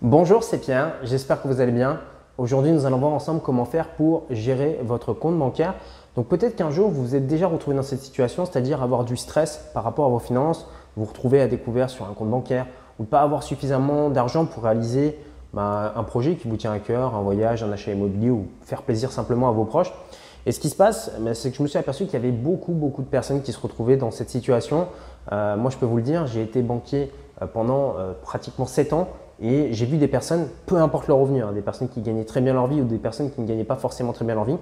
Bonjour, c'est Pierre, j'espère que vous allez bien. Aujourd'hui, nous allons voir ensemble comment faire pour gérer votre compte bancaire. Donc peut-être qu'un jour, vous vous êtes déjà retrouvé dans cette situation, c'est-à-dire avoir du stress par rapport à vos finances, vous retrouvez à découvert sur un compte bancaire ou pas avoir suffisamment d'argent pour réaliser bah, un projet qui vous tient à cœur, un voyage, un achat immobilier ou faire plaisir simplement à vos proches. Et ce qui se passe, bah, c'est que je me suis aperçu qu'il y avait beaucoup, beaucoup de personnes qui se retrouvaient dans cette situation. Euh, moi, je peux vous le dire, j'ai été banquier euh, pendant euh, pratiquement 7 ans et j'ai vu des personnes, peu importe leur revenu, hein, des personnes qui gagnaient très bien leur vie ou des personnes qui ne gagnaient pas forcément très bien leur vie,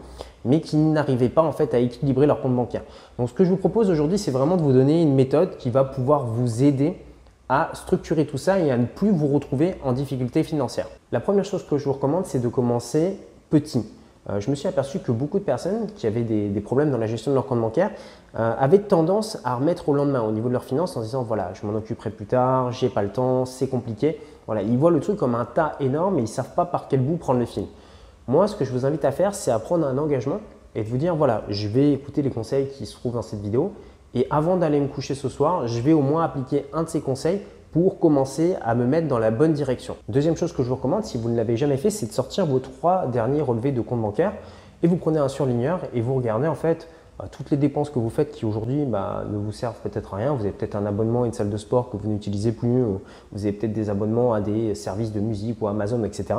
mais qui n'arrivaient pas en fait à équilibrer leur compte bancaire. Donc ce que je vous propose aujourd'hui, c'est vraiment de vous donner une méthode qui va pouvoir vous aider à structurer tout ça et à ne plus vous retrouver en difficulté financière. La première chose que je vous recommande, c'est de commencer petit. Euh, je me suis aperçu que beaucoup de personnes qui avaient des, problèmes dans la gestion de leur compte bancaire euh, avaient tendance à remettre au lendemain au niveau de leurs finances en disant voilà, je m'en occuperai plus tard, j'ai pas le temps, c'est compliqué. Voilà, ils voient le truc comme un tas énorme et ils ne savent pas par quel bout prendre le fil. Moi, ce que je vous invite à faire, c'est à prendre un engagement et de vous dire voilà, je vais écouter les conseils qui se trouvent dans cette vidéo et avant d'aller me coucher ce soir, je vais au moins appliquer un de ces conseils pour commencer à me mettre dans la bonne direction. Deuxième chose que je vous recommande, si vous ne l'avez jamais fait, c'est de sortir vos trois derniers relevés de compte bancaire et vous prenez un surligneur et vous regardez en fait toutes les dépenses que vous faites qui aujourd'hui bah, ne vous servent peut-être à rien. Vous avez peut-être un abonnement à une salle de sport que vous n'utilisez plus, vous avez peut-être des abonnements à des services de musique ou Amazon, etc.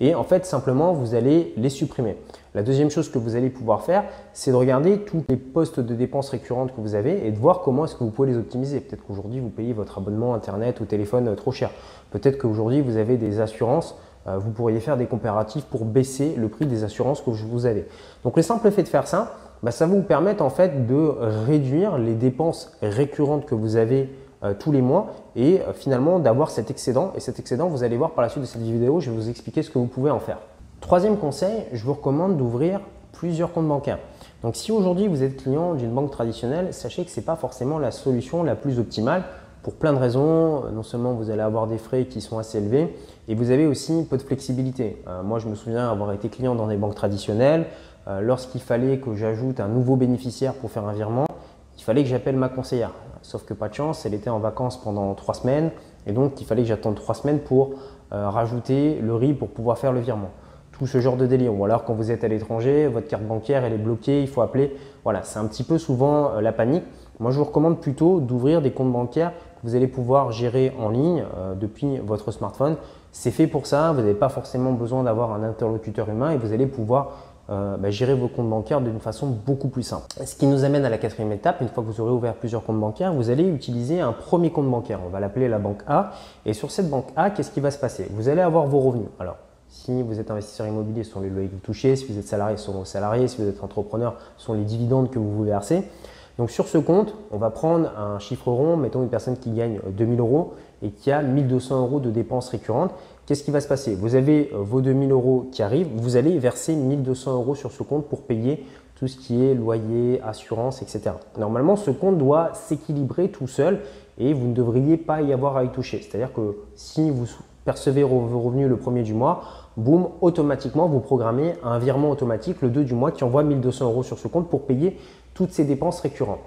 Et en fait, simplement, vous allez les supprimer. La deuxième chose que vous allez pouvoir faire, c'est de regarder tous les postes de dépenses récurrentes que vous avez et de voir comment est-ce que vous pouvez les optimiser. Peut-être qu'aujourd'hui, vous payez votre abonnement Internet ou téléphone euh, trop cher. Peut-être qu'aujourd'hui, vous avez des assurances. Euh, vous pourriez faire des comparatifs pour baisser le prix des assurances que vous avez. Donc, le simple fait de faire ça, bah, ça va vous permettre en fait de réduire les dépenses récurrentes que vous avez euh, tous les mois et euh, finalement d'avoir cet excédent. Et cet excédent, vous allez voir par la suite de cette vidéo, je vais vous expliquer ce que vous pouvez en faire. Troisième conseil, je vous recommande d'ouvrir plusieurs comptes bancaires. Donc si aujourd'hui vous êtes client d'une banque traditionnelle, sachez que ce n'est pas forcément la solution la plus optimale pour plein de raisons. Non seulement vous allez avoir des frais qui sont assez élevés, et vous avez aussi peu de flexibilité. Euh, moi, je me souviens avoir été client dans des banques traditionnelles. Lorsqu'il fallait que j'ajoute un nouveau bénéficiaire pour faire un virement, il fallait que j'appelle ma conseillère. Sauf que pas de chance, elle était en vacances pendant trois semaines et donc il fallait que j'attende trois semaines pour euh, rajouter le RIB pour pouvoir faire le virement. Tout ce genre de délire. Ou alors quand vous êtes à l'étranger, votre carte bancaire elle est bloquée, il faut appeler. Voilà, c'est un petit peu souvent euh, la panique. Moi je vous recommande plutôt d'ouvrir des comptes bancaires que vous allez pouvoir gérer en ligne euh, depuis votre smartphone. C'est fait pour ça, vous n'avez pas forcément besoin d'avoir un interlocuteur humain et vous allez pouvoir euh, bah, gérer vos comptes bancaires d'une façon beaucoup plus simple. Ce qui nous amène à la quatrième étape, une fois que vous aurez ouvert plusieurs comptes bancaires, vous allez utiliser un premier compte bancaire. On va l'appeler la banque A. Et sur cette banque A, qu'est-ce qui va se passer? Vous allez avoir vos revenus. Alors, si vous êtes investisseur immobilier, ce sont les loyers que vous touchez. Si vous êtes salarié, ce sont vos salariés. Si vous êtes entrepreneur, ce sont les dividendes que vous vous versez. Donc sur ce compte, on va prendre un chiffre rond, mettons une personne qui gagne 2000 euros et qui a 1200 euros de dépenses récurrentes qu'est-ce qui va se passer? Vous avez euh, vos 2000 euros qui arrivent, vous allez verser 1200 euros sur ce compte pour payer tout ce qui est loyer, assurance, etc. Normalement, ce compte doit s'équilibrer tout seul et vous ne devriez pas y avoir à y toucher. C'est-à-dire que si vous percevez vos revenus le premier du mois, boum, automatiquement, vous programmez un virement automatique le 2 du mois qui envoie 1200 euros sur ce compte pour payer toutes ces dépenses récurrentes.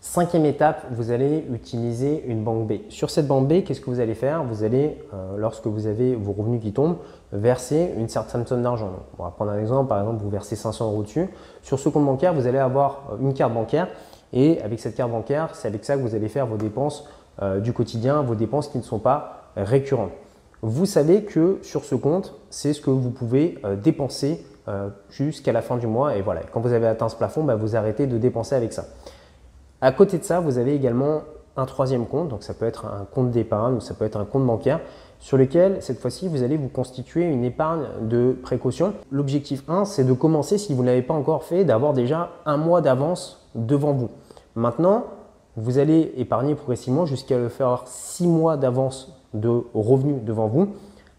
Cinquième étape, vous allez utiliser une banque B. Sur cette banque B, qu'est-ce que vous allez faire? Vous allez, euh, lorsque vous avez vos revenus qui tombent, verser une certaine somme d'argent. On va prendre un exemple, par exemple, vous versez 500 euros dessus. Sur ce compte bancaire, vous allez avoir euh, une carte bancaire et avec cette carte bancaire, c'est avec ça que vous allez faire vos dépenses euh, du quotidien, vos dépenses qui ne sont pas récurrentes. Vous savez que sur ce compte, c'est ce que vous pouvez dépenser jusqu'à la fin du mois. Et voilà, quand vous avez atteint ce plafond, bah, vous arrêtez de dépenser avec ça. À côté de ça, vous avez également un troisième compte, donc ça peut être un compte d'épargne ou ça peut être un compte bancaire sur lequel cette fois-ci vous allez vous constituer une épargne de précaution. L'objectif 1, c'est de commencer, si vous ne l'avez pas encore fait, d'avoir déjà un mois d'avance devant vous. Maintenant, vous allez épargner progressivement jusqu'à le faire 6 mois d'avance de revenus devant vous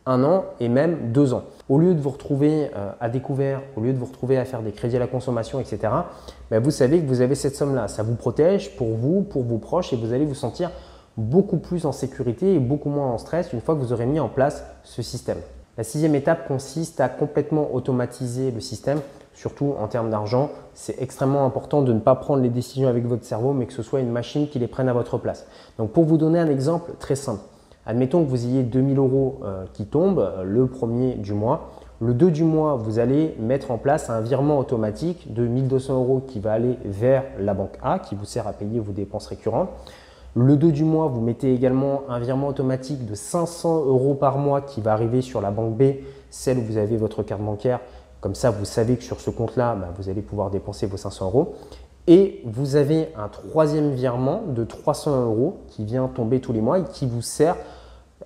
un an et même deux ans. Au lieu de vous retrouver euh, à découvert, au lieu de vous retrouver à faire des crédits à la consommation, etc., ben vous savez que vous avez cette somme-là. Ça vous protège pour vous, pour vos proches et vous allez vous sentir beaucoup plus en sécurité et beaucoup moins en stress une fois que vous aurez mis en place ce système. La sixième étape consiste à complètement automatiser le système, surtout en termes d'argent. C'est extrêmement important de ne pas prendre les décisions avec votre cerveau, mais que ce soit une machine qui les prenne à votre place. Donc pour vous donner un exemple très simple, Admettons que vous ayez 2000 euros qui tombent le premier du mois. Le 2 du mois, vous allez mettre en place un virement automatique de 1200 euros qui va aller vers la banque A, qui vous sert à payer vos dépenses récurrentes. Le 2 du mois, vous mettez également un virement automatique de 500 euros par mois qui va arriver sur la banque B, celle où vous avez votre carte bancaire. Comme ça, vous savez que sur ce compte-là, bah, vous allez pouvoir dépenser vos 500 euros. Et vous avez un troisième virement de 300 euros qui vient tomber tous les mois et qui vous sert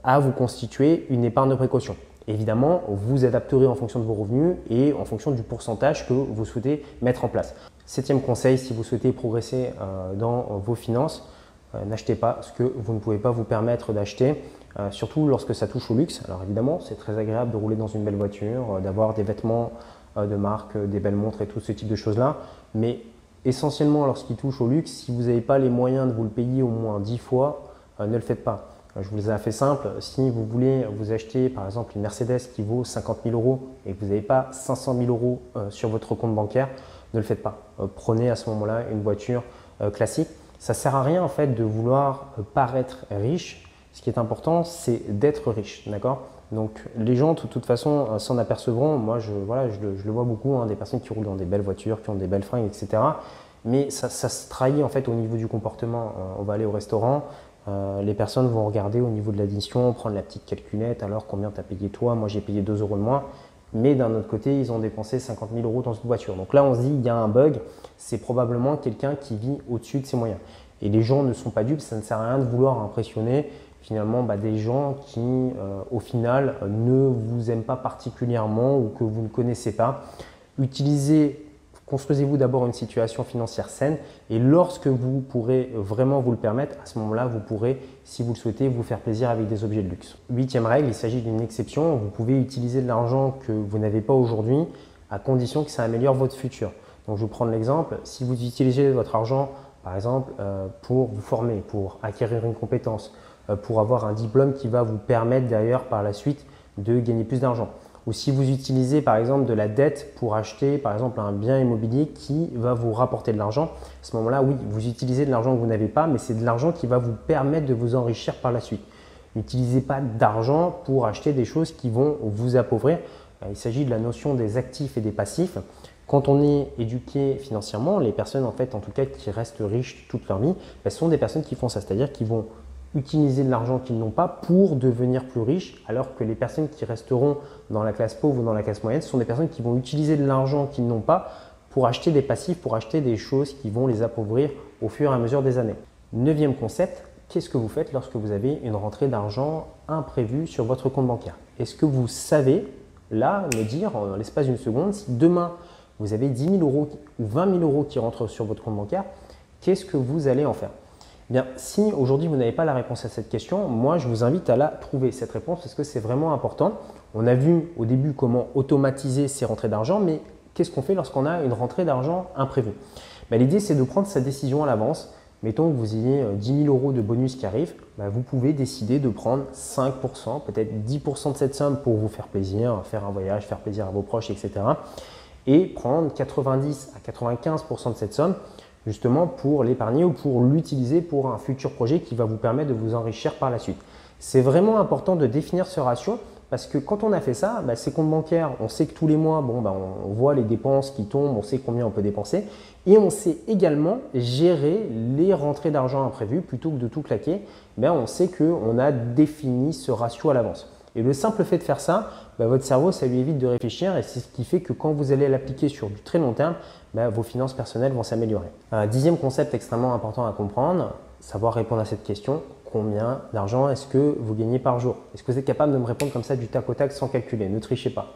à vous constituer une épargne de précaution. Évidemment, vous adapterez en fonction de vos revenus et en fonction du pourcentage que vous souhaitez mettre en place. Septième conseil, si vous souhaitez progresser euh, dans vos finances, euh, n'achetez pas ce que vous ne pouvez pas vous permettre d'acheter, euh, surtout lorsque ça touche au luxe. Alors évidemment, c'est très agréable de rouler dans une belle voiture, d'avoir des vêtements de marque, des belles montres et tout ce type de choses-là, mais essentiellement lorsqu'il touche au luxe, si vous n'avez pas les moyens de vous le payer au moins 10 fois, ne le faites pas. Je vous ai fait simple, si vous voulez vous acheter par exemple une Mercedes qui vaut 50 000 euros et que vous n'avez pas 500 000 euros sur votre compte bancaire, ne le faites pas. Prenez à ce moment-là une voiture classique. Ça sert à rien en fait de vouloir euh, paraître riche. Ce qui est important, c'est d'être riche, d'accord? Donc les gens, de toute façon, euh, s'en apercevront. Moi, je, voilà, je, le vois beaucoup, hein, des personnes qui roulent dans des belles voitures, qui ont des belles fringues, etc. Mais ça, se trahit en fait au niveau du comportement. Euh, on va aller au restaurant, les personnes vont regarder au niveau de l'addition, prendre la petite calculette, alors combien tu as payé toi Moi j'ai payé 2 euros de moins mais d'un autre côté, ils ont dépensé 50 000 euros dans une voiture. Donc là, on se dit, il y a un bug, c'est probablement quelqu'un qui vit au-dessus de ses moyens. Et les gens ne sont pas dupes, ça ne sert à rien de vouloir impressionner finalement bah, des gens qui, euh, au final, ne vous aiment pas particulièrement ou que vous ne connaissez pas. Utilisez Construisez-vous d'abord une situation financière saine et lorsque vous pourrez vraiment vous le permettre, à ce moment-là, vous pourrez, si vous le souhaitez, vous faire plaisir avec des objets de luxe. Huitième règle, il s'agit d'une exception. Vous pouvez utiliser de l'argent que vous n'avez pas aujourd'hui à condition que ça améliore votre futur. Donc, je vais vous prendre l'exemple. Si vous utilisez votre argent, par exemple, euh, pour vous former, pour acquérir une compétence, euh, pour avoir un diplôme qui va vous permettre d'ailleurs par la suite de gagner plus d'argent ou si vous utilisez par exemple de la dette pour acheter par exemple un bien immobilier qui va vous rapporter de l'argent, à ce moment-là, oui, vous utilisez de l'argent que vous n'avez pas, mais c'est de l'argent qui va vous permettre de vous enrichir par la suite. N'utilisez pas d'argent pour acheter des choses qui vont vous appauvrir. Euh, il s'agit de la notion des actifs et des passifs. Quand on est éduqué financièrement, les personnes en fait, en tout cas, qui restent riches toute leur vie, sont des personnes qui font ça, c'est-à-dire qui vont utiliser de l'argent qu'ils n'ont pas pour devenir plus riches, alors que les personnes qui resteront dans la classe pauvre ou dans la classe moyenne, sont des personnes qui vont utiliser de l'argent qu'ils n'ont pas pour acheter des passifs, pour acheter des choses qui vont les appauvrir au fur et à mesure des années. Neuvième concept, qu'est-ce que vous faites lorsque vous avez une rentrée d'argent imprévue sur votre compte bancaire? Est-ce que vous savez, là, me dire en l'espace d'une seconde, si demain vous avez 10 000 euros ou 20 000 euros qui rentrent sur votre compte bancaire, qu'est-ce que vous allez en faire? Bien, si aujourd'hui vous n'avez pas la réponse à cette question, moi je vous invite à la trouver, cette réponse, parce que c'est vraiment important. On a vu au début comment automatiser ces rentrées d'argent, mais qu'est-ce qu'on fait lorsqu'on a une rentrée d'argent imprévue? Ben, L'idée c'est de prendre sa décision à l'avance. Mettons que vous ayez 10 euh, 000 euros de bonus qui arrivent, ben, vous pouvez décider de prendre 5%, peut-être 10% de cette somme pour vous faire plaisir, faire un voyage, faire plaisir à vos proches, etc. Et prendre 90 à 95% de cette somme justement pour l'épargner ou pour l'utiliser pour un futur projet qui va vous permettre de vous enrichir par la suite. C'est vraiment important de définir ce ratio parce que quand on a fait ça, bah, ces comptes bancaires, on sait que tous les mois, bon, bah, on voit les dépenses qui tombent, on sait combien on peut dépenser et on sait également gérer les rentrées d'argent imprévues plutôt que de tout claquer. Ben, on sait qu'on a défini ce ratio à l'avance. Et le simple fait de faire ça, bah, votre cerveau, ça lui évite de réfléchir et c'est ce qui fait que quand vous allez l'appliquer sur du très long terme, bah, vos finances personnelles vont s'améliorer. Dixième concept extrêmement important à comprendre, savoir répondre à cette question, combien d'argent est-ce que vous gagnez par jour? Est-ce que vous êtes capable de me répondre comme ça du tac au tac sans calculer? Ne trichez pas.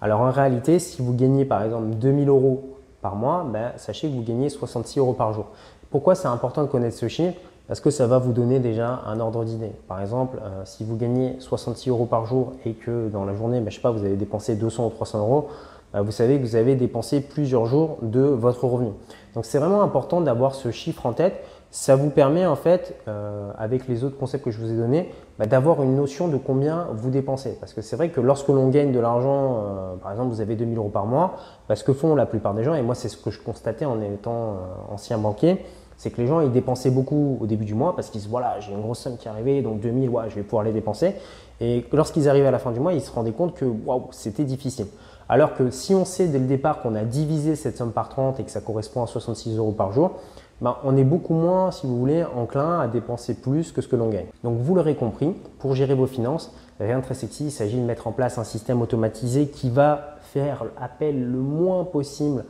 Alors en réalité, si vous gagnez par exemple 2000 euros par mois, bah, sachez que vous gagnez 66 euros par jour. Pourquoi c'est important de connaître ce chiffre? Parce que ça va vous donner déjà un ordre d'idée. Par exemple, euh, si vous gagnez 66 euros par jour et que dans la journée, ben, je sais pas, vous avez dépensé 200 ou 300 euros, vous savez que vous avez dépensé plusieurs jours de votre revenu. Donc c'est vraiment important d'avoir ce chiffre en tête. Ça vous permet en fait, euh, avec les autres concepts que je vous ai donnés, ben, d'avoir une notion de combien vous dépensez. Parce que c'est vrai que lorsque l'on gagne de l'argent, euh, par exemple vous avez 2000 euros par mois, ce que font la plupart des gens, et moi c'est ce que je constatais en étant ancien banquier, C'est que les gens, ils dépensaient beaucoup au début du mois parce qu'ils se voilà, j'ai une grosse somme qui est arrivée, donc 2000, ouais, je vais pouvoir les dépenser. Et lorsqu'ils arrivaient à la fin du mois, ils se rendaient compte que waouh, c'était difficile. Alors que si on sait dès le départ qu'on a divisé cette somme par 30 et que ça correspond à 66 euros par jour, ben, on est beaucoup moins, si vous voulez, enclin à dépenser plus que ce que l'on gagne. Donc vous l'aurez compris, pour gérer vos finances, rien de très sexy, il s'agit de mettre en place un système automatisé qui va faire appel le moins possible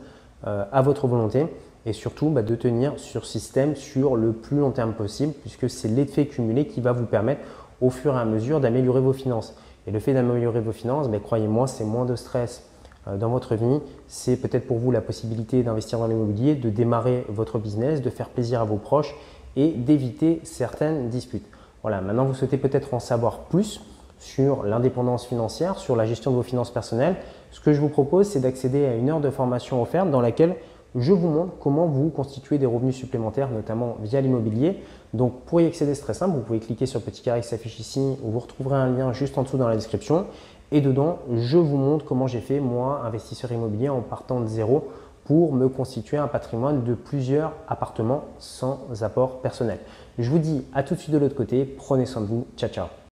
euh, à votre volonté et surtout bah, de tenir sur système sur le plus long terme possible puisque c'est l'effet cumulé qui va vous permettre au fur et à mesure d'améliorer vos finances. Et le fait d'améliorer vos finances, ben, croyez-moi, c'est moins de stress euh, dans votre vie. C'est peut-être pour vous la possibilité d'investir dans l'immobilier, de démarrer votre business, de faire plaisir à vos proches et d'éviter certaines disputes. Voilà, maintenant vous souhaitez peut-être en savoir plus sur l'indépendance financière, sur la gestion de vos finances personnelles. Ce que je vous propose, c'est d'accéder à une heure de formation offerte dans laquelle je vous montre comment vous constituer des revenus supplémentaires, notamment via l'immobilier. Donc pour y accéder, c'est très simple. Vous pouvez cliquer sur le petit carré qui s'affiche ici ou vous retrouverez un lien juste en dessous dans la description. Et dedans, je vous montre comment j'ai fait, moi, investisseur immobilier, en partant de zéro pour me constituer un patrimoine de plusieurs appartements sans apport personnel. Je vous dis à tout de suite de l'autre côté. Prenez soin de vous. Ciao, ciao.